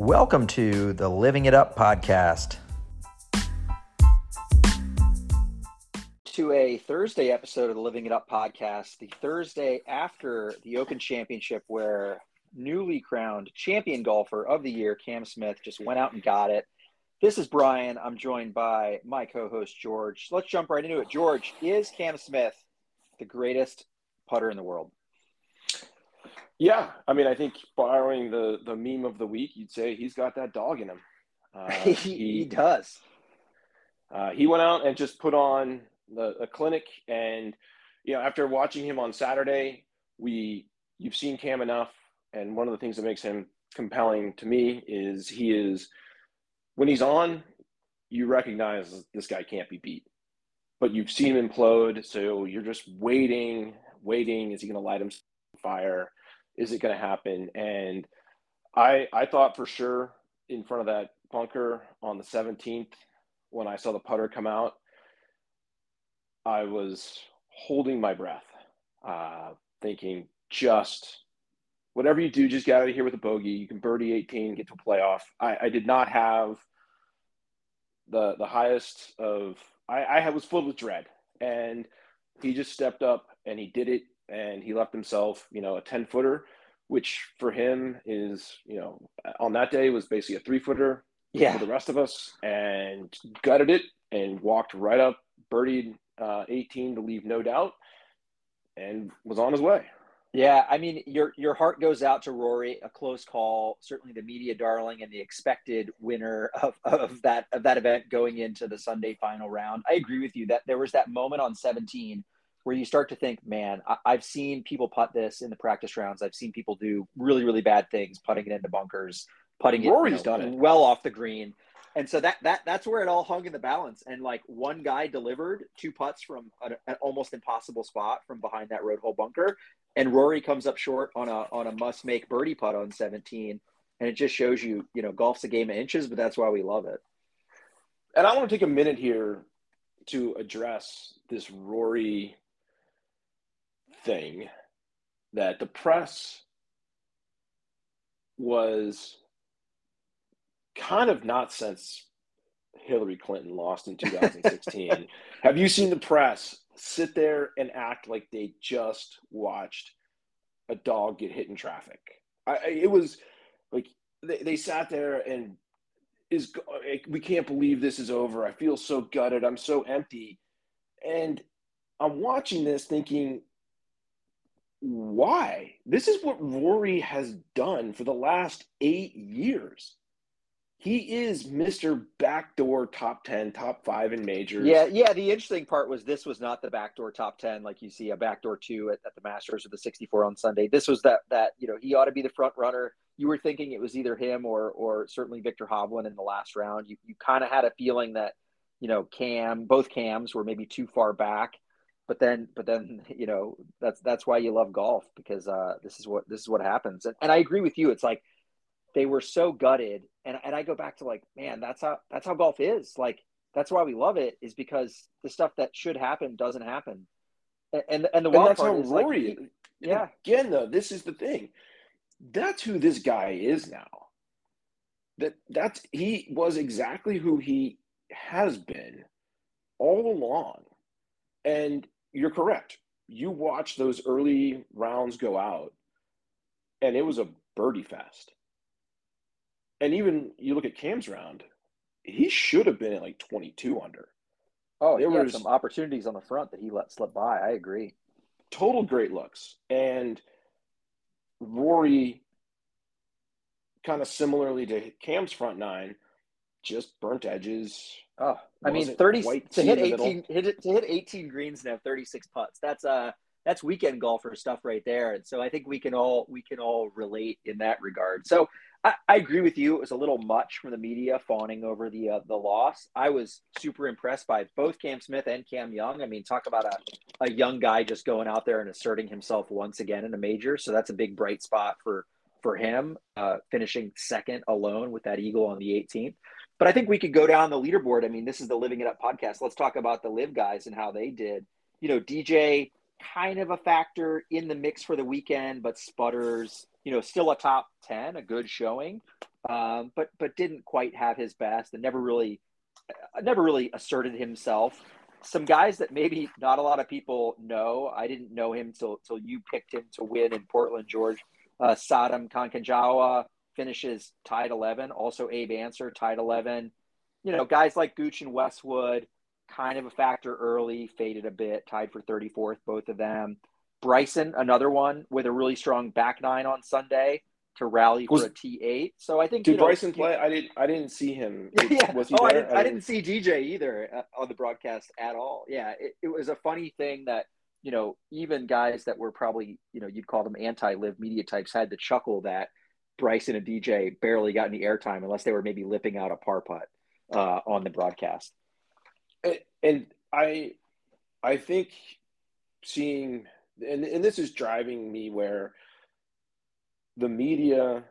Welcome to the Living It Up podcast. To a Thursday episode of the Living It Up podcast, the Thursday after the Open Championship, where newly crowned champion golfer of the year, Cam Smith, just went out and got it. This is Brian. I'm joined by my co host, George. Let's jump right into it. George, is Cam Smith the greatest putter in the world? Yeah, I mean, I think borrowing the the meme of the week, you'd say he's got that dog in him. Uh, he, he, does. Uh, he went out and just put on the, a clinic, and you know, after watching him on Saturday, we you've seen Cam enough, and one of the things that makes him compelling to me is he is when he's on, you recognize this guy can't be beat. But you've seen him implode, so you're just waiting, waiting. Is he going to light him fire? Is it going to happen? And I I thought for sure in front of that bunker on the 17th when I saw the putter come out, I was holding my breath, uh, thinking just whatever you do, just get out of here with a bogey. You can birdie 18, get to a playoff. I, I did not have the the highest of I, I was filled with dread, and he just stepped up and he did it and he left himself, you know, a 10 footer, which for him is, you know, on that day was basically a three footer yeah. for the rest of us and gutted it and walked right up, birdied uh, 18 to leave no doubt and was on his way. Yeah, I mean, your your heart goes out to Rory, a close call, certainly the media darling and the expected winner of, of that of that event going into the Sunday final round. I agree with you that there was that moment on 17 where you start to think, man, I- have seen people putt this in the practice rounds. I've seen people do really, really bad things, putting it into bunkers, putting it, Rory's you know, done it well off the green. And so that that that's where it all hung in the balance. And like one guy delivered two putts from an, an almost impossible spot from behind that road hole bunker, and Rory comes up short on a on a must make birdie putt on 17. And it just shows you, you know, golf's a game of inches, but that's why we love it. And I want to take a minute here to address this Rory thing that the press was kind of not since Hillary Clinton lost in 2016. Have you seen the press sit there and act like they just watched a dog get hit in traffic? I, it was like they, they sat there and is we can't believe this is over. I feel so gutted. I'm so empty. And I'm watching this thinking why? This is what Rory has done for the last eight years. He is Mr. Backdoor top 10, top five in majors. Yeah, yeah. The interesting part was this was not the backdoor top 10 like you see a backdoor two at, at the Masters or the 64 on Sunday. This was that, that, you know, he ought to be the front runner. You were thinking it was either him or, or certainly Viktor Hovland in the last round. You, you kind of had a feeling that, you know, Cam, both Cams were maybe too far back but then but then you know that's that's why you love golf because uh, this is what this is what happens. And, and i agree with you. It's like they were so gutted. And, and i go back to like man that's how that's how golf is. Like that's why we love it is because the stuff that should happen doesn't happen. And and, and the wild and that's part how is Rory like, yeah. again though this is the thing. That's who this guy is now. That that's he was exactly who he has been all along. And you're correct. You watch those early rounds go out, and it was a birdie fest. And even you look at Cam's round, he should have been at like 22 under. Oh, there were some opportunities on the front that he let slip by. I agree. Total great looks. And Rory, kind of similarly to Cam's front nine, just burnt edges, Oh, I mean, thirty to hit eighteen hit, to hit eighteen greens and have thirty six putts. That's uh that's weekend golfer stuff right there. And so I think we can all we can all relate in that regard. So I, I agree with you. It was a little much from the media fawning over the uh, the loss. I was super impressed by both Cam Smith and Cam Young. I mean, talk about a, a young guy just going out there and asserting himself once again in a major. So that's a big bright spot for for him, uh, finishing second alone with that eagle on the 18th. But I think we could go down the leaderboard. I mean, this is the Living It Up podcast. Let's talk about the LIV guys and how they did. You know, DJ kind of a factor in the mix for the weekend, but sputters, you know, still a top 10, a good showing. um, but but didn't quite have his best and never really uh, never really asserted himself. Some guys that maybe not a lot of people know. I didn't know him till till you picked him to win in Portland, George. Uh, Sadom Kaewkanjana finishes tied 11. Also, Abe Ancer tied 11. You know, guys like Gooch and Westwood, kind of a factor early, faded a bit, tied for 34th, both of them. Bryson, another one with a really strong back nine on Sunday to rally was, for a T eight. So I think did you know, Bryson play? I didn't. I didn't see him. Yeah. Was he oh, I didn't, I, didn't, see DJ either uh, on the broadcast at all. Yeah, it, it was a funny thing that you know even guys that were probably you know you'd call them anti LIV media types had to chuckle that Bryson and DJ barely got any airtime unless they were maybe lipping out a par putt uh, on the broadcast. And, and I, I think seeing and and this is driving me where the media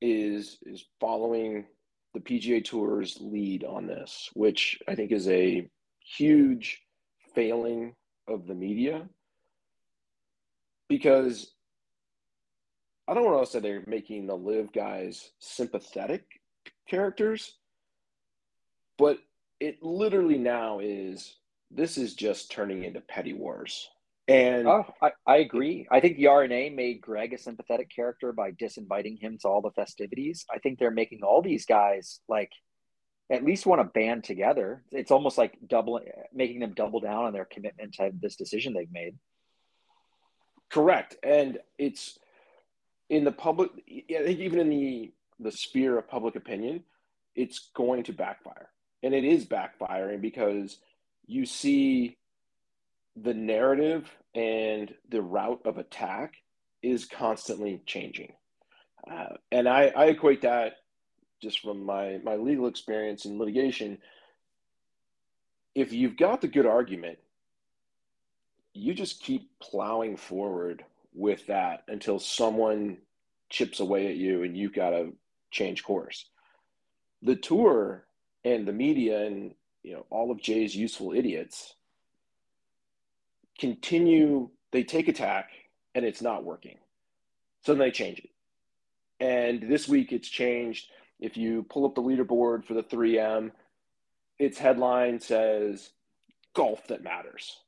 is is following the PGA Tour's lead on this, which I think is a huge failing of the media because I don't want to say they're making the LIV guys sympathetic characters, but it literally now is this is just turning into petty wars. And oh, I, I agree. I think the R&A made Greg a sympathetic character by disinviting him to all the festivities. I think they're making all these guys like at least want to band together. It's almost like double making them double down on their commitment to this decision they've made. Correct. And it's in the public I think even in the the sphere of public opinion, it's going to backfire. And it is backfiring because you see the narrative and the route of attack is constantly changing. Uh, and I, I equate that just from my, my legal experience in litigation. If you've got the good argument, you just keep plowing forward with that until someone chips away at you and you've got to change course. The tour and the media and you know all of Jay's useful idiots continue, they take attack and it's not working. So then they change it. And this week it's changed. If you pull up the leaderboard for the 3M, its headline says golf that matters.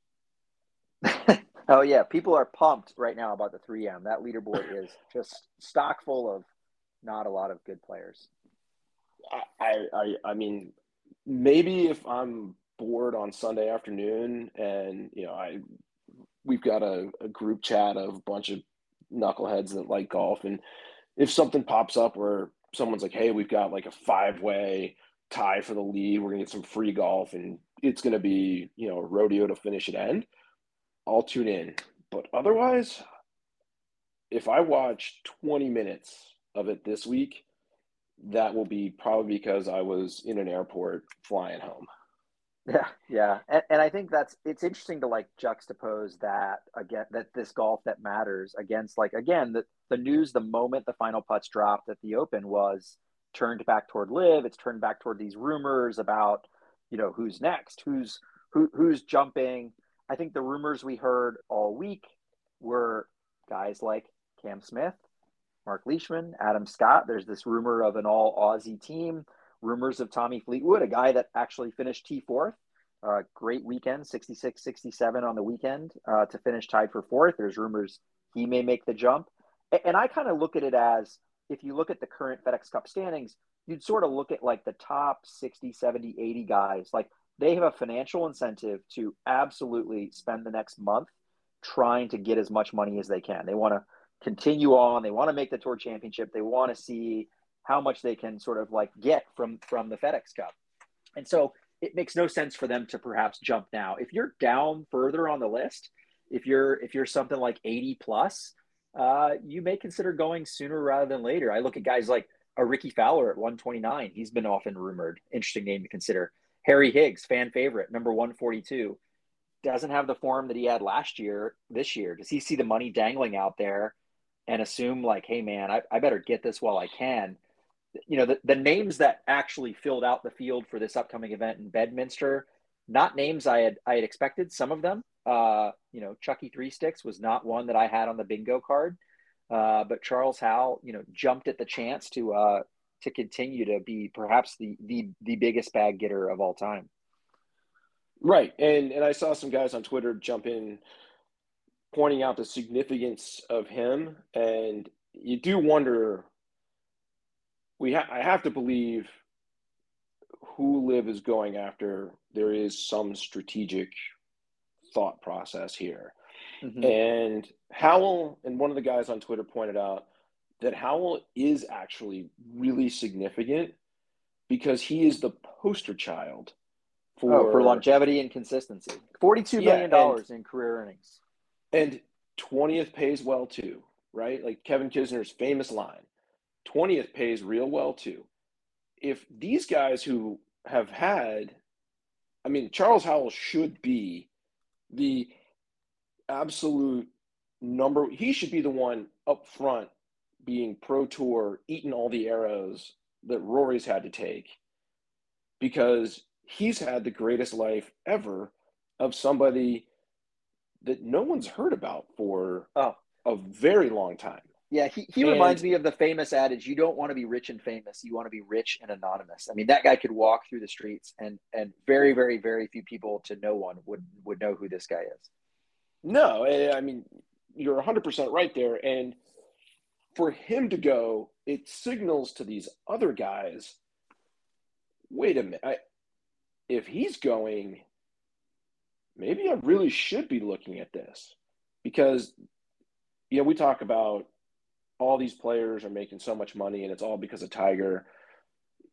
oh yeah, people are pumped right now about the 3M. That leaderboard is just stock full of not a lot of good players. I I I mean maybe if I'm bored on Sunday afternoon, and you know, I we've got a, a group chat of a bunch of knuckleheads that like golf, and if something pops up where someone's like, "Hey, we've got like a five way tie for the lead. We're gonna get some free golf, and it's gonna be you know a rodeo to finish it end," I'll tune in. But otherwise, if I watch 20 minutes of it this week, that will be probably because I was in an airport flying home. Yeah, yeah, and, and, I think that's it's interesting to like juxtapose that again that this golf that matters against like again the the news the moment the final putts dropped at the Open was turned back toward LIV. It's turned back toward these rumors about you know who's next, who's who who's jumping. I think the rumors we heard all week were guys like Cam Smith, Mark Leishman, Adam Scott. There's this rumor of an all Aussie team rumors of Tommy Fleetwood, a guy that actually finished T4th. Uh, great weekend, 66 67 on the weekend uh, to finish tied for fourth. There's rumors he may make the jump. And I kind of look at it as if you look at the current FedEx Cup standings, you'd sort of look at like the top 60, 70, 80 guys. Like they have a financial incentive to absolutely spend the next month trying to get as much money as they can. They want to continue on, they want to make the tour championship, they want to see how much they can sort of like get from from the FedEx Cup. And so it makes no sense for them to perhaps jump now. If you're down further on the list, if you're if you're something like 80 plus, uh, you may consider going sooner rather than later. I look at guys like a Rickie Fowler at 129. He's been often rumored. Interesting name to consider. Harry Higgs, fan favorite, number 142. Doesn't have the form that he had last year, this year. Does he see the money dangling out there and assume, like, hey, man, I, I better get this while I can? you know, the, the names that actually filled out the field for this upcoming event in Bedminster, not names I had I had expected. Some of them, uh, you know, Chucky Three Sticks was not one that I had on the bingo card. Uh, but Charles Howell, you know, jumped at the chance to uh, to continue to be perhaps the the the biggest bag getter of all time. Right, and and I saw some guys on Twitter jump in, pointing out the significance of him, and you do wonder. We ha- I have to believe who LIV is going after. There is some strategic thought process here, mm-hmm. and Howell and one of the guys on Twitter pointed out that Howell is actually really significant because he is the poster child oh, for, oh, for longevity and consistency. Forty-two million yeah, dollars in career earnings, and twentieth pays well too, right? Like Kevin Kisner's famous line: twentieth pays real well too. If these guys who have had, I mean, Charles Howell should be the absolute number. He should be the one up front, being pro tour, eating all the arrows that Rory's had to take, because he's had the greatest life ever of somebody that no one's heard about for oh. a very long time. Yeah, he, he and, reminds me of the famous adage, you don't want to be rich and famous, you want to be rich and anonymous. I mean, that guy could walk through the streets and and very, very, very few people to no one would would know who this guy is. No, eh, I mean, you're 100% right there. And for him to go, it signals to these other guys wait a minute. I, if he's going, maybe I really should be looking at this because, you know, we talk about all these players are making so much money and it's all because of Tiger.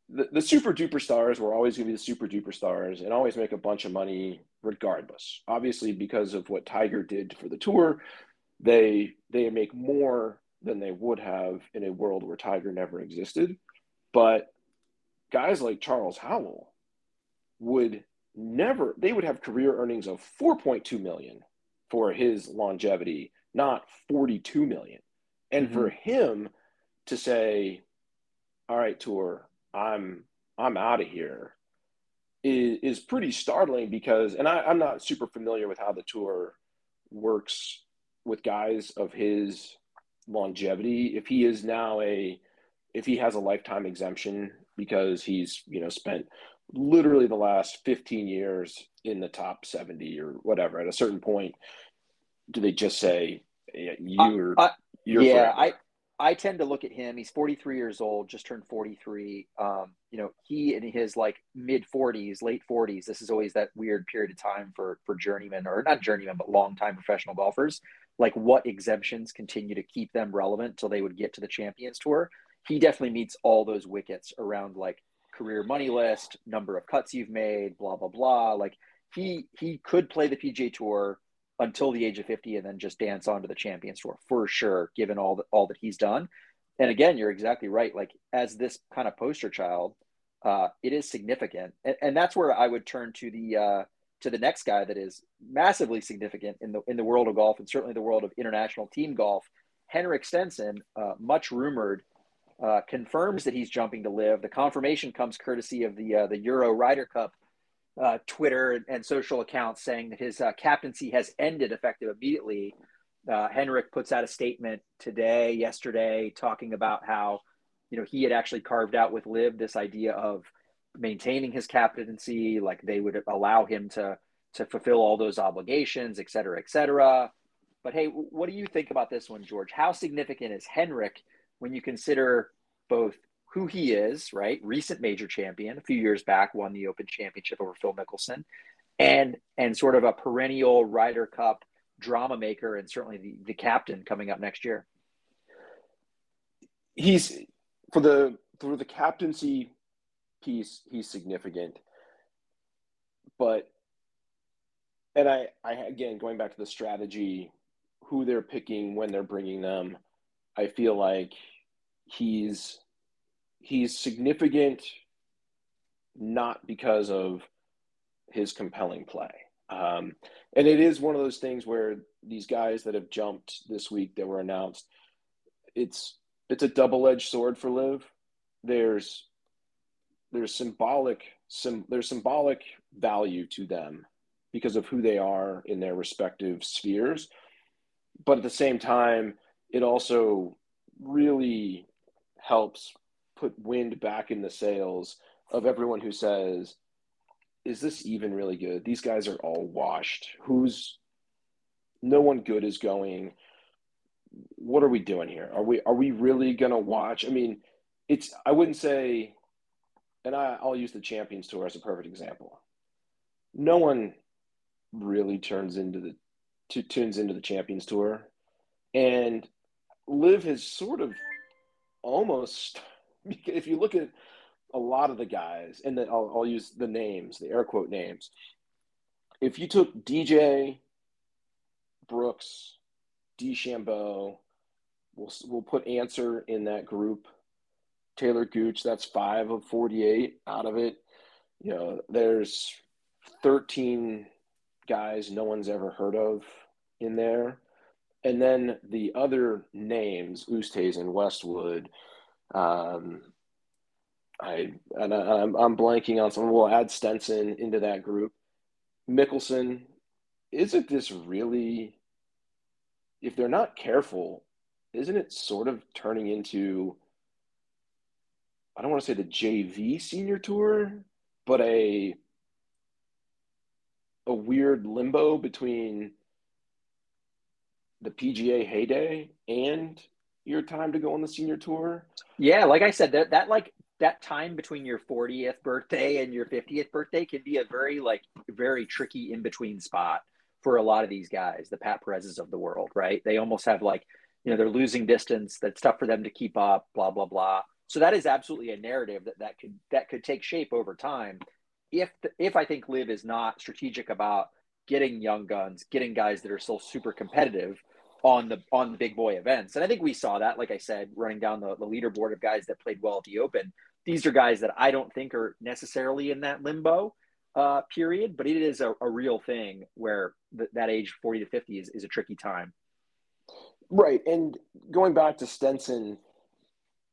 The, the super duper stars were always going to be the super duper stars and always make a bunch of money regardless. Obviously, because of what Tiger did for the tour, they they make more than they would have in a world where Tiger never existed. But guys like Charles Howell, would never they would have career earnings of 4.2 million for his longevity not 42 million and mm-hmm. for him to say all right tour i'm i'm out of here is, is pretty startling because and I, i'm not super familiar with how the tour works with guys of his longevity. If he is now a if he has a lifetime exemption because he's you know spent literally the last 15 years in the top 70 or whatever at a certain point do they just say you uh, you're yeah forever. i i tend to look at him. He's 43 years old just turned 43 um you know he in his like mid 40s late 40s this is always that weird period of time for for journeyman or not journeyman but long time professional golfers like what exemptions continue to keep them relevant till they would get to the champions tour he definitely meets all those wickets around like career money list, number of cuts you've made, blah blah blah. Like he he could play the PGA Tour until the age of 50 and then just dance on to the Champions Tour for sure, given all that all that he's done. And again, you're exactly right. Like as this kind of poster child, uh, it is significant, and, and, that's where I would turn to the uh, to the next guy that is massively significant in the in the world of golf and certainly the world of international team golf. Henrik Stenson, uh, much rumored uh, confirms that he's jumping to live. The confirmation comes courtesy of the uh, the Euro Ryder Cup uh, Twitter and social accounts saying that his uh, captaincy has ended effective immediately. Uh, Henrik puts out a statement today, yesterday, talking about how you know he had actually carved out with LIV this idea of maintaining his captaincy, like they would allow him to to fulfill all those obligations, et cetera, et cetera. But hey, what do you think about this one, George? How significant is Henrik? when you consider both who he is, right? Recent major champion, a few years back, won the Open Championship over Phil Mickelson, and and sort of a perennial Ryder Cup drama maker, and certainly the, the captain coming up next year. He's for the for the captaincy piece, he's significant, but and I, I again going back to the strategy, who they're picking, when they're bringing them. I feel like he's he's significant not because of his compelling play. Um, and it is one of those things where these guys that have jumped this week that were announced, it's it's a double-edged sword for LIV. There's there's symbolic some there's symbolic value to them because of who they are in their respective spheres. But at the same time, it also really helps put wind back in the sails of everyone who says, is this even really good? These guys are all washed. Who's no one good is going. What are we doing here? Are we are we really gonna watch? I mean, it's I wouldn't say and I, I'll use the Champions Tour as a perfect example. No one really turns into the t- tunes into the Champions Tour, and LIV has sort of almost. If you look at a lot of the guys, and then I'll, I'll use the names, the air quote names. If you took DJ, Brooks, DeChambeau, we'll we'll put Ancer in that group. Talor Gooch, that's five of 48 out of it. You know, there's 13 guys no one's ever heard of in there. And then the other names, Oosthuizen, Westwood, um, I and I, am I'm blanking on some. We'll add Stenson into that group. Mickelson, isn't this really? If they're not careful, isn't it sort of turning into? I don't want to say the JV senior tour, but a a weird limbo between the PGA heyday and your time to go on the senior tour. Yeah, like I said, that that like that time between your 40th birthday and your 50th birthday can be a very like very tricky in between spot for a lot of these guys, the Pat Perez's of the world, right? They almost have like, you know, they're losing distance. That's tough for them to keep up, blah, blah, blah. So that is absolutely a narrative that, that could that could take shape over time. If the, if I think LIV is not strategic about getting young guns, getting guys that are still super competitive on the on the big boy events. And I think we saw that, like I said, running down the, the leaderboard of guys that played well at the Open these are guys that I don't think are necessarily in that limbo uh, period, but it is a, a real thing where th- that age 40 to 50 is, is a tricky time. Right. And going back to Stenson,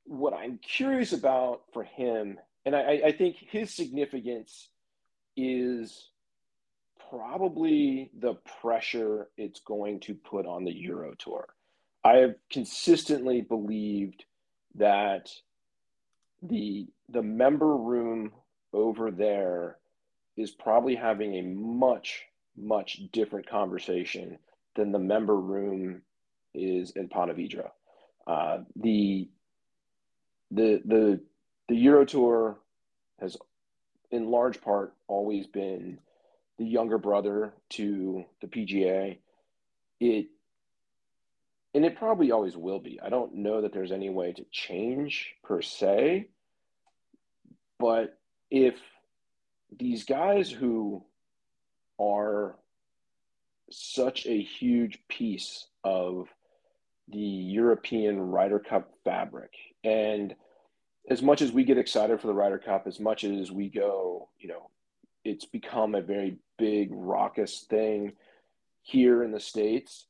what I'm curious about for him, and I, I think his significance is probably the pressure it's going to put on the Euro Tour. I have consistently believed that the the member room over there is probably having a much much different conversation than the member room is in Ponte Vedra. Uh, the the the the Euro Tour has, in large part, always been the younger brother to the PGA. It and it probably always will be. I don't know that there's any way to change per se, but if these guys who are such a huge piece of the European Ryder Cup fabric, and as much as we get excited for the Ryder Cup, as much as we go, you know, it's become a very big, raucous thing here in the States.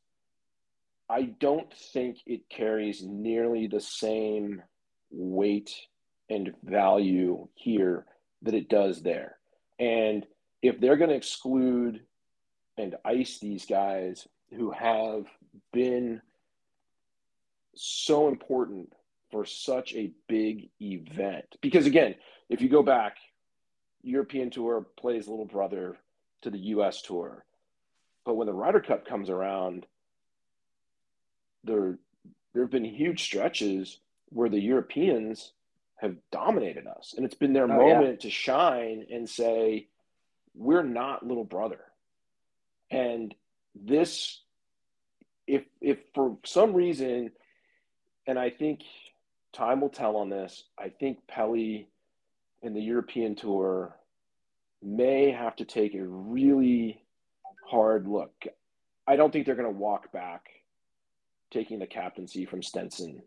I don't think it carries nearly the same weight and value here that it does there. And if they're going to exclude and ice these guys who have been so important for such a big event, because again, if you go back, European Tour plays little brother to the US Tour. But when the Ryder Cup comes around, there there have been huge stretches where the Europeans have dominated us. And it's been their oh, moment yeah. to shine and say, we're not little brother. And this, if if for some reason, and I think time will tell on this, I think Pelley and the European tour may have to take a really hard look. I don't think they're going to walk back taking the captaincy from Stenson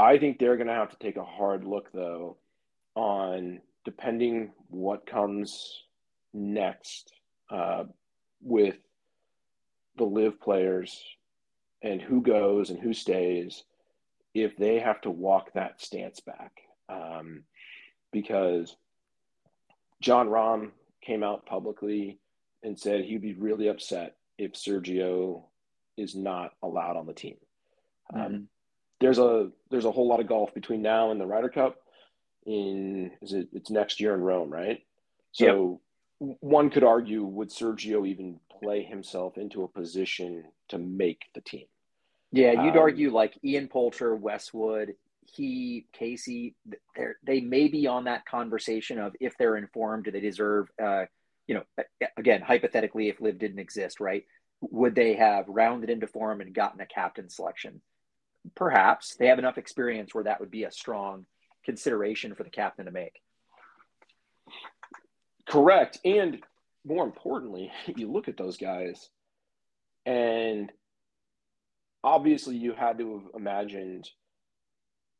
I think they're going to have to take a hard look, though, on depending what comes next uh, with the LIV players and who goes and who stays if they have to walk that stance back. Um, because Jon Rahm came out publicly and said he'd be really upset if Sergio is not allowed on the team. Um, mm-hmm. there's a there's a whole lot of golf between now and the Ryder Cup. In is it it's next year in Rome, right? So yep. one could argue would Sergio even play himself into a position to make the team? Yeah, you'd um, argue like Ian Poulter, Westwood, he, Casey, they they may be on that conversation of if they're informed, do they deserve? Uh, you know, again, hypothetically, if LIV didn't exist, right? Would they have rounded into form and gotten a captain selection? Perhaps they have enough experience where that would be a strong consideration for the captain to make. Correct, and more importantly, you look at those guys, and obviously you had to have imagined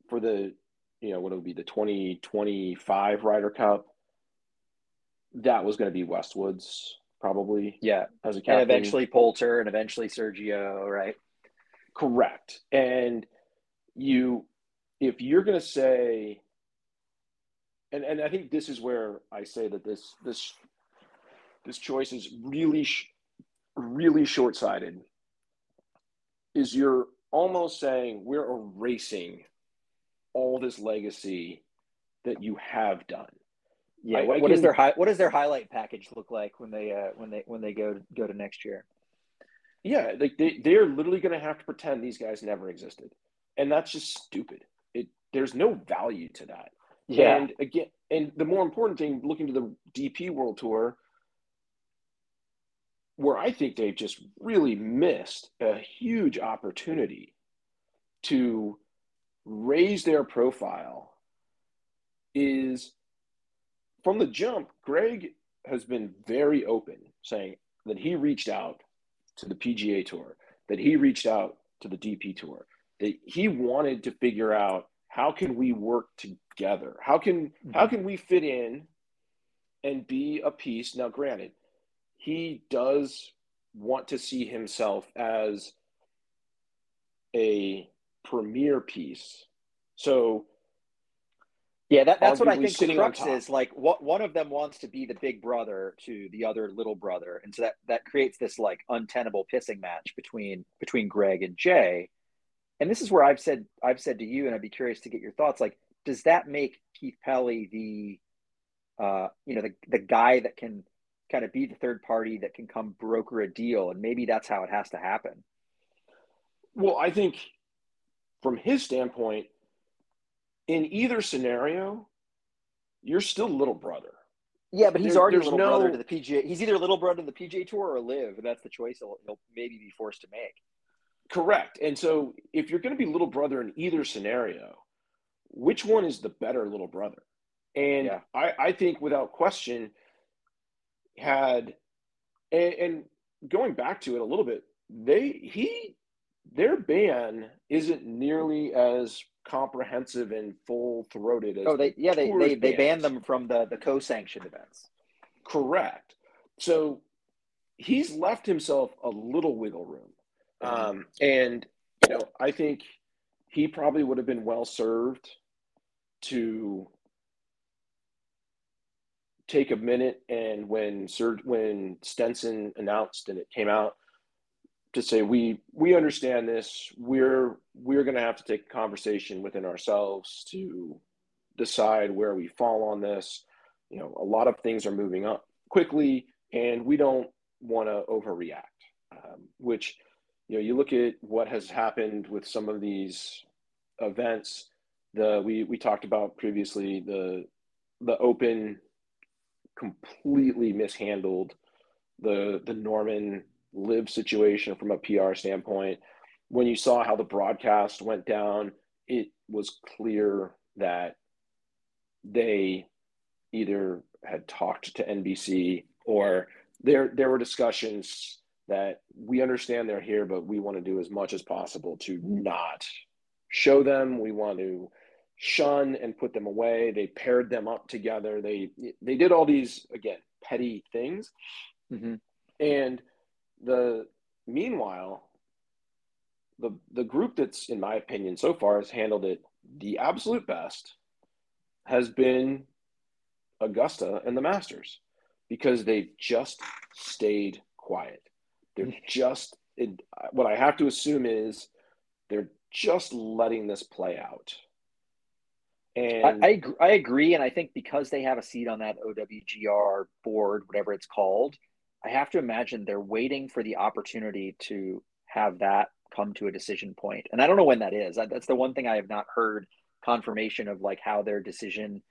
for the you know what it would be the 2025 Ryder Cup that was going to be Westwood's probably yeah. as a captain. and eventually Poulter and eventually Sergio right? Correct. And you if you're going to say and and I think this is where I say that this this this choice is really really short-sighted is you're almost saying we're erasing all this legacy that you have done. Yeah, I, what, I can, is their high, what does their highlight package look like when they uh, when they when they go go to next year? Yeah, like they they're literally going to have to pretend these guys never existed, and that's just stupid. It there's no value to that. Yeah. And again, and the more important thing, looking to the DP World Tour, where I think they've just really missed a huge opportunity to raise their profile is from the jump, Greg has been very open saying that he reached out to the PGA Tour, that he reached out to the DP Tour, that he wanted to figure out how can we work together? How can mm-hmm. how can we fit in and be a piece? Now, granted, he does want to see himself as a premier piece. So yeah, that, that's what I think the crux is. Like, what one of them wants to be the big brother to the other little brother, and so that that creates this like untenable pissing match between between Greg and Jay. And this is where I've said I've said to you, and I'd be curious to get your thoughts. Like, does that make Keith Pelley the, uh, you know, the the guy that can kind of be the third party that can come broker a deal, and maybe that's how it has to happen. Well, I think from his standpoint, in either scenario, you're still little brother. Yeah, but he's there, already little no... brother to the PGA. He's either little brother to the PGA Tour or LIV. and that's the choice he'll, he'll maybe be forced to make. Correct. And so, if you're going to be little brother in either scenario, which one is the better little brother? And yeah. I, I think, without question, had and, and going back to it a little bit, they he their ban isn't nearly as comprehensive and full throated as oh they yeah they they, they banned them from the the co-sanctioned events. Correct. So he's left himself a little wiggle room. Um, and you know i think he probably would have been well served to take a minute and when Sir when Stenson announced and it came out to say we we understand this. We're we're going to have to take a conversation within ourselves to decide where we fall on this. You know a lot of things are moving up quickly and we don't want to overreact um, which you know you look at what has happened with some of these events the we we talked about previously the the open completely mishandled the the norman LIV situation from a PR standpoint. When you saw how the broadcast went down, it was clear that they either had talked to NBC or there there were discussions that we understand they're here, but we want to do as much as possible to not show them. We want to shun and put them away. They paired them up together. They they did all these again petty things, mm-hmm. and the meanwhile, the the group that's in my opinion so far has handled it the absolute best has been Augusta and the Masters because they've just stayed quiet. They're just it, what I have to assume is they're just letting this play out. And I, I, I agree, and I think because they have a seat on that OWGR board, whatever it's called, I have to imagine they're waiting for the opportunity to have that come to a decision point. And I don't know when that is. That's the one thing I have not heard confirmation of, like how their decision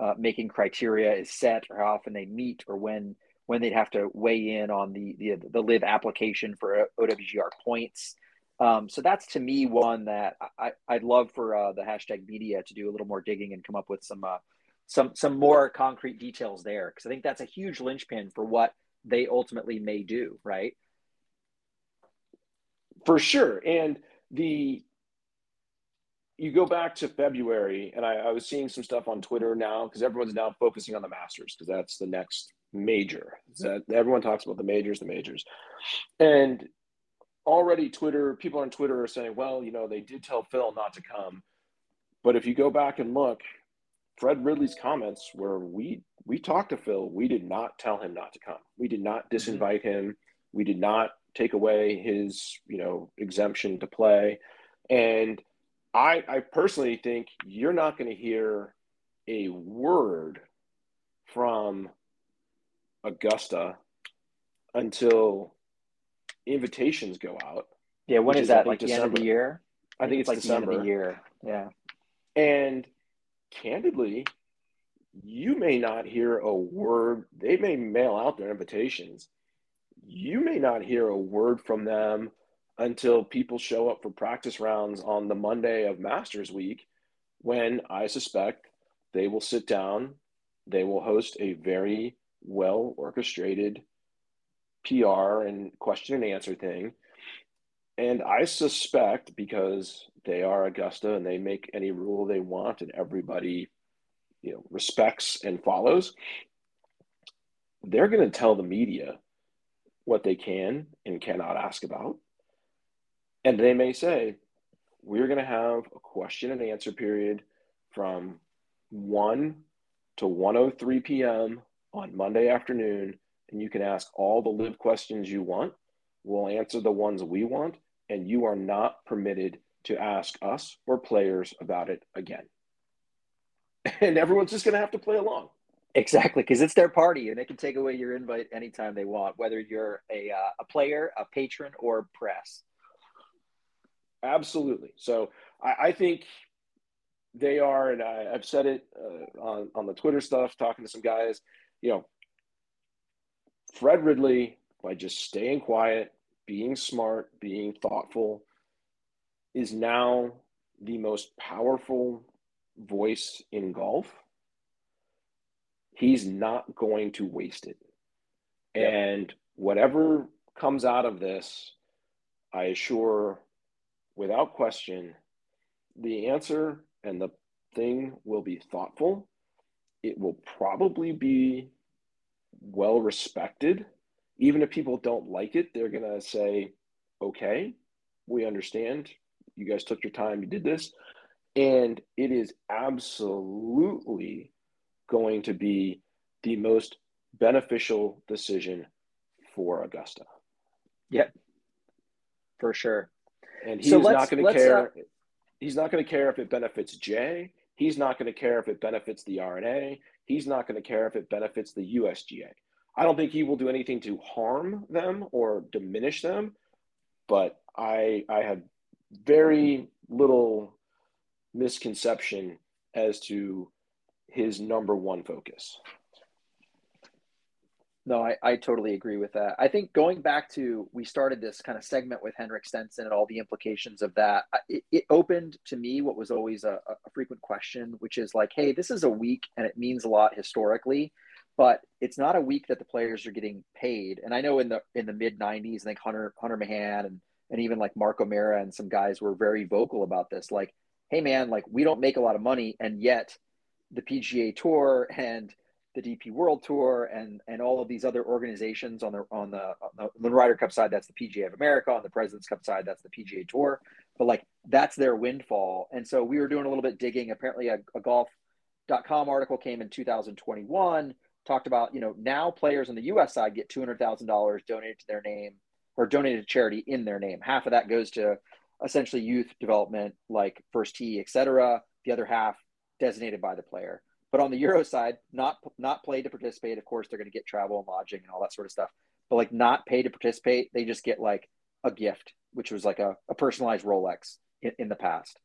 uh, making criteria is set, or how often they meet, or when when they'd have to weigh in on the the, the LIV application for OWGR points. Um, so that's to me one that I, I'd love for uh, the hashtag media to do a little more digging and come up with some uh, some some more concrete details there because I think that's a huge linchpin for what they ultimately may do, right? For sure, and the you go back to February, and I, I was seeing some stuff on Twitter now because everyone's now focusing on the Masters because that's the next major. That everyone talks about the majors, the majors, and already Twitter, people on Twitter are saying, well, you know, they did tell Phil not to come. But if you go back and look, Fred Ridley's comments were we we talked to Phil. We did not tell him not to come. We did not mm-hmm. disinvite mm-hmm. him. We did not take away his, you know, exemption to play. And I I personally think you're not going to hear a word from Augusta until invitations go out. Yeah, when is, is that? Like December. the end of the year? I think it's, it's like December. the end of the year. Yeah. And candidly, you may not hear a word. They may mail out their invitations. You may not hear a word from them until people show up for practice rounds on the Monday of Masters Week, when I suspect they will sit down, they will host a very well orchestrated PR and question and answer thing. And I suspect because they are Augusta and they make any rule they want and everybody, you know, respects and follows, they're going to tell the media what they can and cannot ask about. And they may say, we're going to have a question and answer period from 1 to 103 p.m. on Monday afternoon and you can ask all the LIV questions you want. We'll answer the ones we want, and you are not permitted to ask us or players about it again. And everyone's just going to have to play along. Exactly, because it's their party, and they can take away your invite anytime they want, whether you're a uh, a player, a patron, or press. Absolutely. So I, I think they are, and I, have said it uh, on on the Twitter stuff, talking to some guys. You know, Fred Ridley, by just staying quiet, being smart, being thoughtful, is now the most powerful voice in golf. He's not going to waste it. And whatever comes out of this, I assure without question, the answer and the thing will be thoughtful. It will probably be well respected. Even if people don't like it, they're going to say, okay, we understand. You guys took your time, you did this. And it is absolutely going to be the most beneficial decision for Augusta. Yep, for sure. And he's so not going to care. Uh... He's not going to care if it benefits Jay. He's not going to care if it benefits the R&A. He's not going to care if it benefits the USGA. I don't think he will do anything to harm them or diminish them, but I I have very little misconception as to his number one focus. No, I, I totally agree with that. I think going back to we started this kind of segment with Henrik Stenson and all the implications of that. It, it opened to me what was always a, a frequent question, which is like, hey, this is a week and it means a lot historically, but it's not a week that the players are getting paid. And I know in the in the mid '90s, I think Hunter Hunter Mahan and and even like Mark O'Meara and some guys were very vocal about this. Like, hey man, like we don't make a lot of money, and yet the PGA Tour and the DP World Tour and and all of these other organizations on the on the, on the Ryder Cup side, that's the PGA of America. On the President's Cup side, that's the PGA Tour. But like that's their windfall. And so we were doing a little bit digging. Apparently, a, a golf.com article came in 2021 talked about you know now players on the U.S. side get two hundred thousand dollars donated to their name or donated to charity in their name. Half of that goes to essentially youth development, like first tee, etc. The other half designated by the player. But on the Euro side, not not paid to participate. Of course, they're going to get travel and lodging and all that sort of stuff. But like not paid to participate, they just get like a gift, which was like a, a personalized Rolex in, in the past.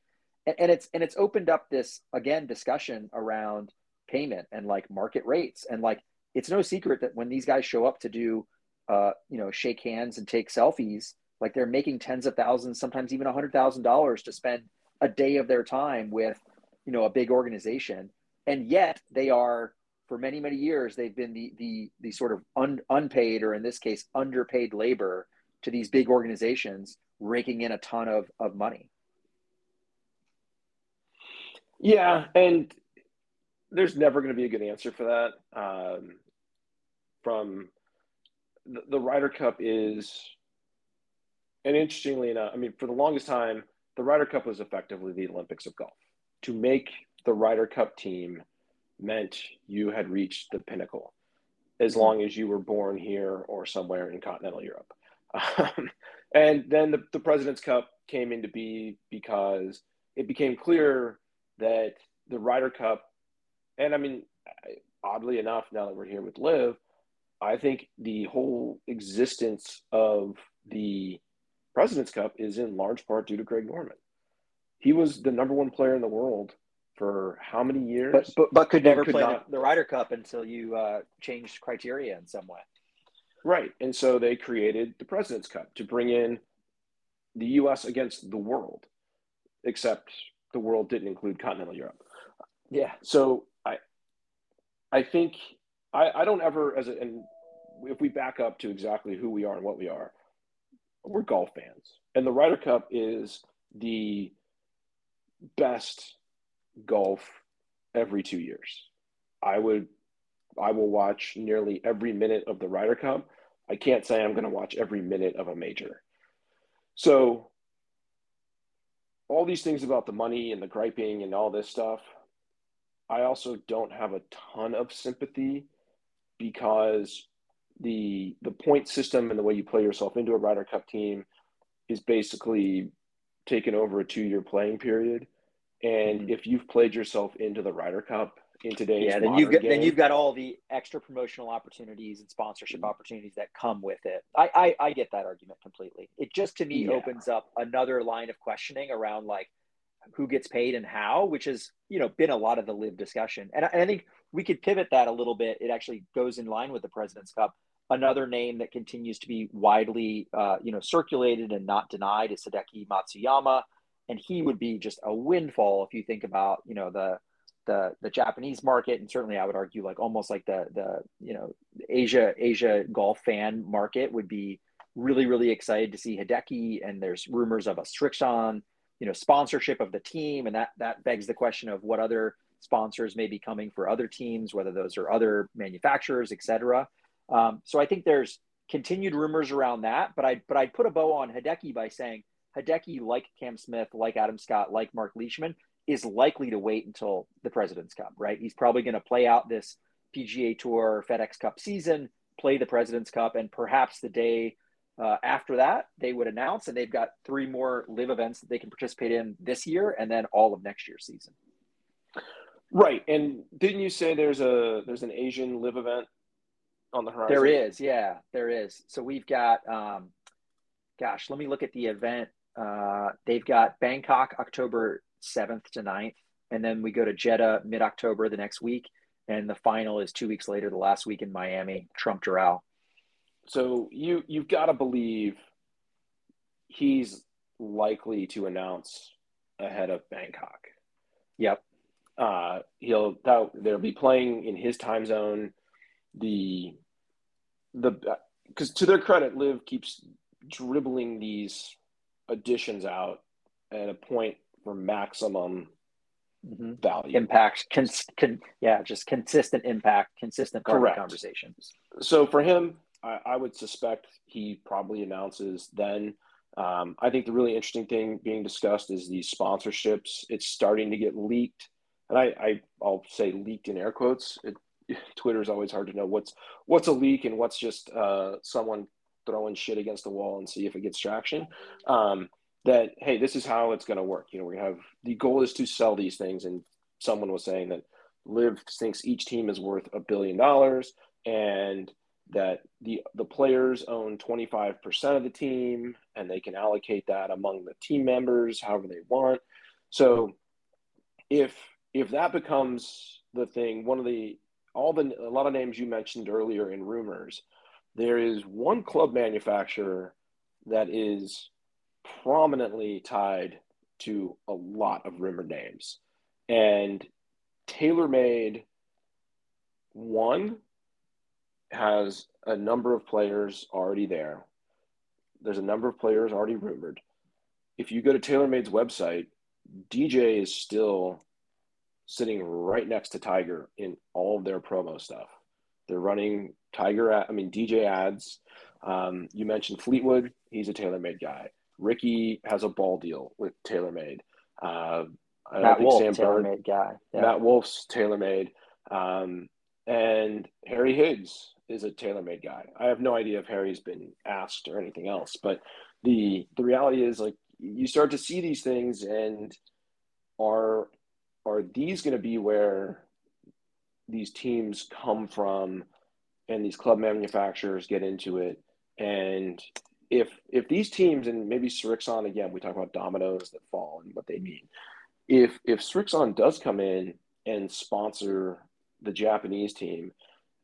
And, and it's and it's opened up this again discussion around payment and like market rates and like it's no secret that when these guys show up to do uh, you know shake hands and take selfies like they're making tens of thousands sometimes even a hundred thousand dollars to spend a day of their time with you know a big organization and yet they are for many many years they've been the the the sort of un, unpaid or in this case underpaid labor to these big organizations raking in a ton of of money. Yeah and there's never going to be a good answer for that. Um, from the, the Ryder Cup is and interestingly enough i mean for the longest time the Ryder Cup was effectively the olympics of golf. To make the Ryder Cup team meant you had reached the pinnacle as long as you were born here or somewhere in continental Europe. Um, and then the, the President's Cup came into be because it became clear that the Ryder Cup, and I mean, oddly enough, now that we're here with LIV, I think the whole existence of the President's Cup is in large part due to Greg Norman. He was the number one player in the world for how many years? But but, but could never could play not, the, Ryder Cup until you uh, changed criteria in some way. Right, and so they created the President's Cup to bring in the U.S. against the world, except the world didn't include continental Europe. Yeah. So I, I think I, I don't ever as a, and if we back up to exactly who we are and what we are, we're golf fans, and the Ryder Cup is the best golf every two years. I would I will watch nearly every minute of the Ryder Cup. I can't say I'm going to watch every minute of a major. So all these things about the money and the griping and all this stuff, I also don't have a ton of sympathy because the the point system and the way you play yourself into a Ryder Cup team is basically taken over a two year playing period. And mm-hmm. if you've played yourself into the Ryder Cup in today's yeah, then you've got game, then you've got all the extra promotional opportunities and sponsorship mm-hmm. opportunities that come with it. I, I, I get that argument completely. It just to me yeah. opens up another line of questioning around like who gets paid and how, which has you know been a lot of the LIV discussion. And I, and I think we could pivot that a little bit. It actually goes in line with the President's Cup. Another name that continues to be widely uh, you know circulated and not denied is Hideki Matsuyama and he would be just a windfall if you think about you know the the the Japanese market and certainly I would argue like almost like the the you know Asia Asia golf fan market would be really really excited to see Hideki and there's rumors of a Srixon you know sponsorship of the team and that that begs the question of what other sponsors may be coming for other teams whether those are other manufacturers etc um, so I think there's continued rumors around that but I but I'd put a bow on Hideki by saying Hideki, like Cam Smith, like Adam Scott, like Mark Leishman, is likely to wait until the President's Cup, right? He's probably going to play out this PGA Tour FedEx Cup season, play the President's Cup, and perhaps the day uh, after that, they would announce, and they've got three more LIV events that they can participate in this year, and then all of next year's season. Right, and didn't you say there's a there's an Asian LIV event on the horizon? There is, yeah, there is. So we've got, um, gosh, let me look at the event uh, they've got Bangkok October 7th to 9th, and then we go to Jeddah mid October the next week, and the final is two weeks later, the last week in Miami, Trump Doral. So you you've got to believe he's likely to announce ahead of Bangkok. Yep. Uh, he'll that, they'll be playing in his time zone. The the because to their credit, LIV keeps dribbling these additions out and a point for maximum mm-hmm. value. Impact con, con, yeah just consistent impact consistent Correct. conversations. So for him I, I, would suspect he probably announces then. Um, i think the really interesting thing being discussed is these sponsorships. It's starting to get leaked. And i, I i'll say leaked in air quotes. It, twitter is always hard to know what's what's a leak and what's just uh, someone throwing shit against the wall and see if it gets traction. Um, that hey, this is how it's going to work. You know, we have the goal is to sell these things, and someone was saying that LIV thinks each team is worth a billion dollars, and that the the players own 25% of the team and they can allocate that among the team members however they want so if if that becomes the thing one of the all the a lot of names you mentioned earlier in rumors there is one club manufacturer that is prominently tied to a lot of rumored names and TaylorMade one has a number of players already there. There's a number of players already rumored. If you go to TaylorMade's website, DJ is still sitting right next to Tiger in all of their promo stuff. They're running Tiger, I mean, DJ ads. Um, you mentioned Fleetwood, he's a TaylorMade guy. Rickie has a ball deal with TaylorMade. Uh, I Matt Wolff, Sam TaylorMade guy. Yeah. Matt Wolff's TaylorMade. Um, and Harry Higgs is a TaylorMade guy. I have no idea if Harry's been asked or anything else, but the the reality is like you start to see these things and are are these going to be where these teams come from and these club manufacturers get into it and if if these teams and maybe Srixon again we talk about dominoes that fall and what they mean if if Srixon does come in and sponsor the Japanese team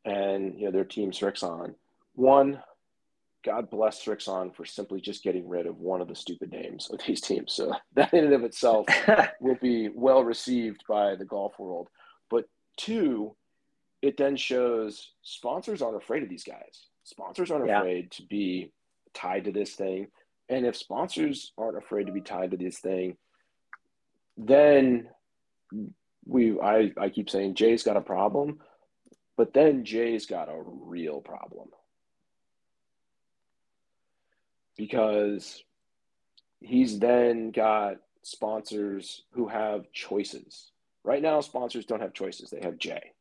and you know their team Srixon. One, God bless Srixon for simply just getting rid of one of the stupid names of these teams. So that in and of itself will be well received by the golf world. But two, it then shows sponsors aren't afraid of these guys. Sponsors aren't yeah. afraid to be tied to this thing. And if sponsors aren't afraid to be tied to this thing, then we I, I keep saying Jay's got a problem but then Jay's got a real problem because he's then got sponsors who have choices. Right now, sponsors don't have choices, they have Jay.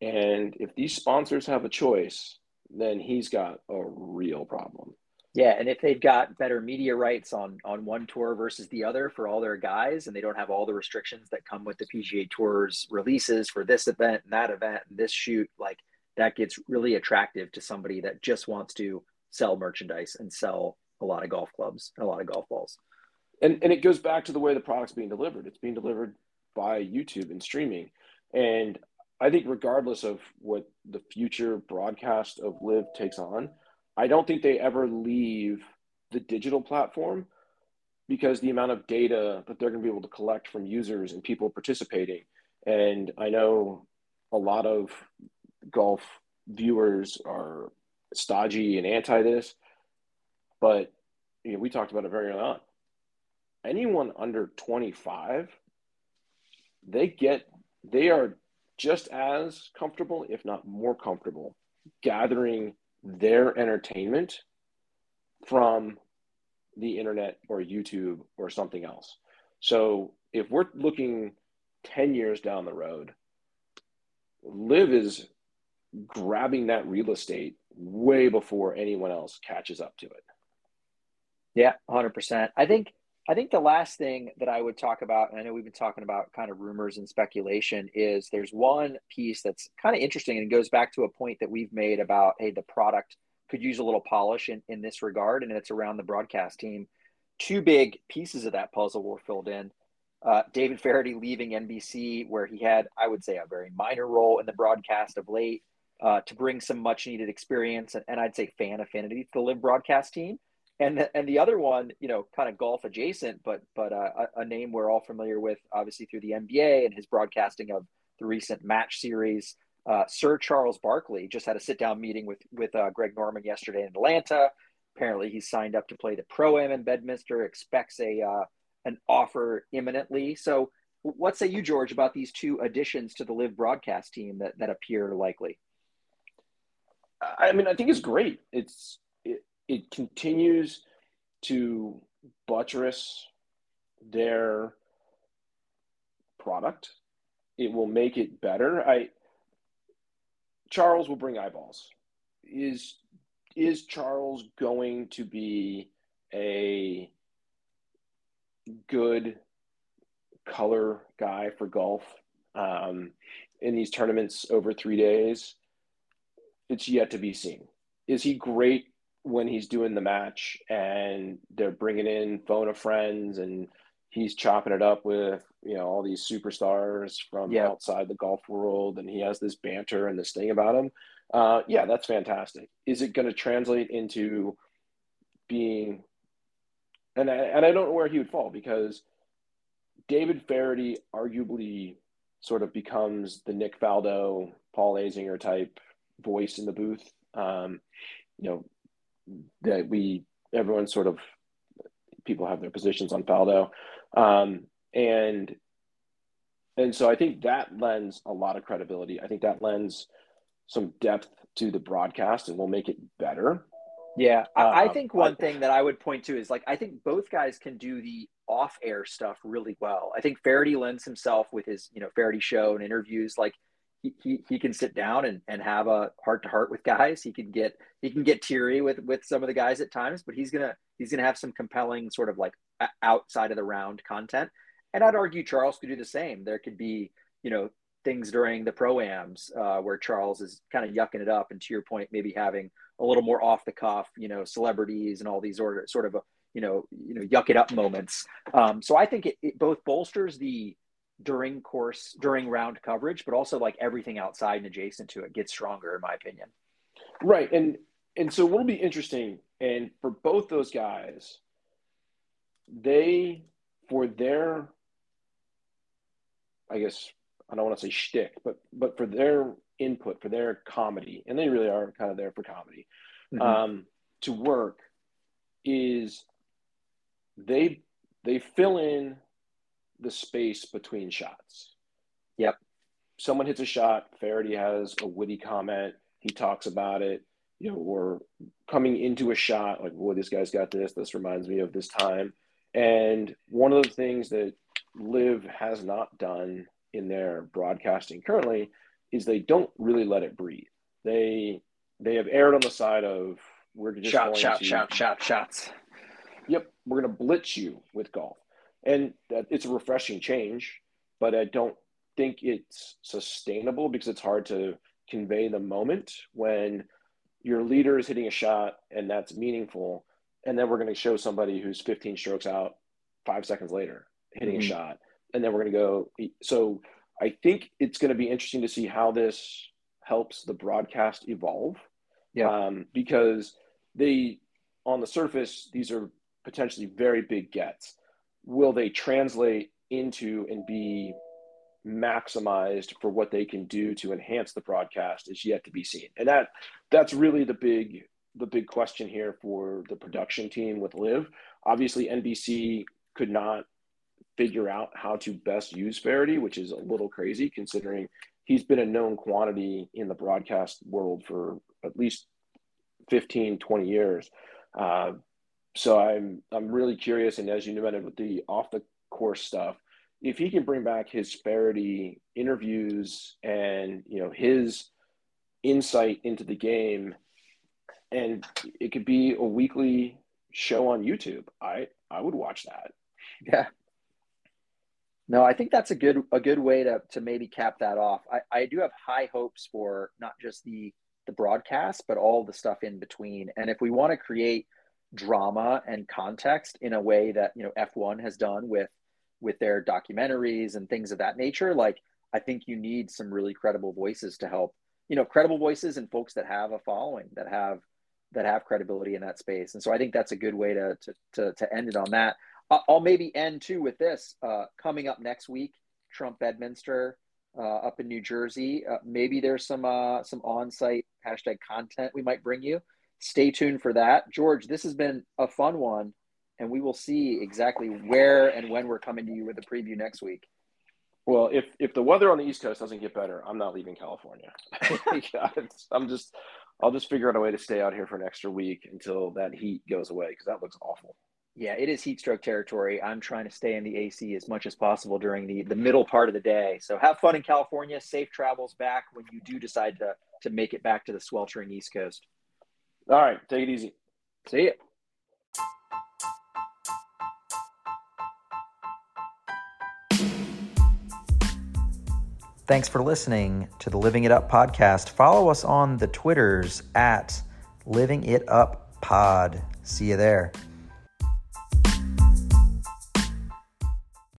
And if these sponsors have a choice, then he's got a real problem. Yeah, and if they've got better media rights on on one tour versus the other for all their guys, and they don't have all the restrictions that come with the PGA Tour's releases for this event and that event and this shoot, like that gets really attractive to somebody that just wants to sell merchandise and sell a lot of golf clubs and a lot of golf balls. And and it goes back to the way the product's being delivered. It's being delivered by YouTube and streaming. And I think regardless of what the future broadcast of LIV takes on, I don't think they ever leave the digital platform because the amount of data that they're going to be able to collect from users and people participating. And I know a lot of golf viewers are stodgy and anti this, but you know, we talked about it very early on. Anyone under 25, they get, they are just as comfortable, if not more comfortable, gathering their entertainment from the internet or YouTube or something else. So if we're looking 10 years down the road, LIV is grabbing that real estate way before anyone else catches up to it. Yeah, 100%. I think I think the last thing that I would talk about, and I know we've been talking about kind of rumors and speculation, is there's one piece that's kind of interesting and goes back to a point that we've made about, hey, the product could use a little polish in, in this regard, and it's around the broadcast team. Two big pieces of that puzzle were filled in. Uh, David Feherty leaving NBC, where he had, I would say, a very minor role in the broadcast of late, uh, to bring some much needed experience and, and I'd say fan affinity to the LIV broadcast team and the, and the other one, you know, kind of golf adjacent, but but uh, a, a, name we're all familiar with, obviously through the NBA and his broadcasting of the recent match series. Uh, Sir Charles Barkley just had a sit down meeting with with uh, Greg Norman yesterday in Atlanta. Apparently, he's signed up to play the pro am in Bedminster. Expects a uh, an offer imminently. So, what say you, George, about these two additions to the LIV broadcast team that that appear likely? I mean, I think it's great. It's it continues to buttress their product. It will make it better. I Charles will bring eyeballs. Is is Charles going to be a good color guy for golf um, in these tournaments over three days, it's yet to be seen. Is he great when he's doing the match and they're bringing in phone of friends and he's chopping it up with you know all these superstars from yeah. outside the golf world and he has this banter and this thing about him uh, yeah that's fantastic is it going to translate into being and I, and I don't know where he would fall because David Feherty arguably sort of becomes the Nick Faldo, Paul Azinger type voice in the booth. Um, you know that we everyone sort of people have their positions on Faldo, um, and and so I think that lends a lot of credibility. I think that lends some depth to the broadcast and will make it better. Yeah, I, I think one thing that I would point to is like I think both guys can do the off-air stuff really well. I think Feherty lends himself with his you know Feherty show and interviews like he, he, can sit down and, and have a heart to heart with guys. He can get he can get teary with with some of the guys at times, but he's gonna he's gonna have some compelling sort of like outside of the round content. And I'd argue Charles could do the same. There could be you know things during the proams uh, where Charles is kind of yucking it up, and to your point, maybe having a little more off the cuff, you know, celebrities and all these order sort of a, you know, you know, yuck it up moments. Um, so I think it, it both bolsters the during course during round coverage, but also like everything outside and adjacent to it gets stronger, in my opinion. Right, and and so what'll be interesting, and for both those guys, they for their, I guess I don't want to say shtick, but but for their input, for their comedy, and they really are kind of there for comedy, mm-hmm. um, to work, is they they fill in the space between shots. Yep. Someone hits a shot, Feherty has a witty comment, he talks about it, you know, or coming into a shot, like, boy, this guy's got this, this reminds me of this time. And one of the things that LIV has not done in their broadcasting currently is they don't really let it breathe. They they have erred on the side of we're just shot, shot, to, shot, shot, shots. Yep, we're going to blitz you with golf, and it's a refreshing change, but I don't think it's sustainable because it's hard to convey the moment when your leader is hitting a shot and that's meaningful, and then we're going to show somebody who's 15 strokes out five seconds later hitting mm-hmm. a shot and then we're going to go. So I think it's going to be interesting to see how this helps the broadcast evolve. Yeah. Um, because they, on the surface, these are potentially very big gets. Will they translate into and be maximized for what they can do to enhance the broadcast is yet to be seen. And that that's really the big the big question here for the production team with LIV. Obviously NBC could not figure out how to best use Feherty, which is a little crazy considering he's been a known quantity in the broadcast world for at least 15, 20 years. Uh, so I'm I'm really curious, and as you mentioned with the off the course stuff, if he can bring back his Feherty interviews and you know his insight into the game, and it could be a weekly show on YouTube, I I would watch that. Yeah, no, I think that's a good a good way to to maybe cap that off. I, I do have high hopes for not just the the broadcast, but all the stuff in between. And if we want to create drama and context in a way that you know F1 has done with with their documentaries and things of that nature, like I think you need some really credible voices to help. You know, credible voices and folks that have a following that have that have credibility in that space. And so I think that's a good way to to to, to end it on that. I'll maybe end too with this. Uh, coming up next week, Trump Bedminster uh, up in New Jersey. Uh, maybe there's some uh, some on-site hashtag content we might bring you. Stay tuned for that, George. This has been a fun one, and we will see exactly where and when we're coming to you with a preview next week. Well, if if the weather on the East Coast doesn't get better, I'm not leaving California. I'm just I'll just figure out a way to stay out here for an extra week until that heat goes away because that looks awful yeah, it is heat stroke territory. I'm trying to stay in the AC as much as possible during the, the middle part of the day. So have fun in California. Safe travels back when you do decide to, to make it back to the sweltering East Coast. All right. Take it easy. See ya. Thanks for listening to the Living It Up podcast. Follow us on the Twitters at Living It Up Pod. See you there.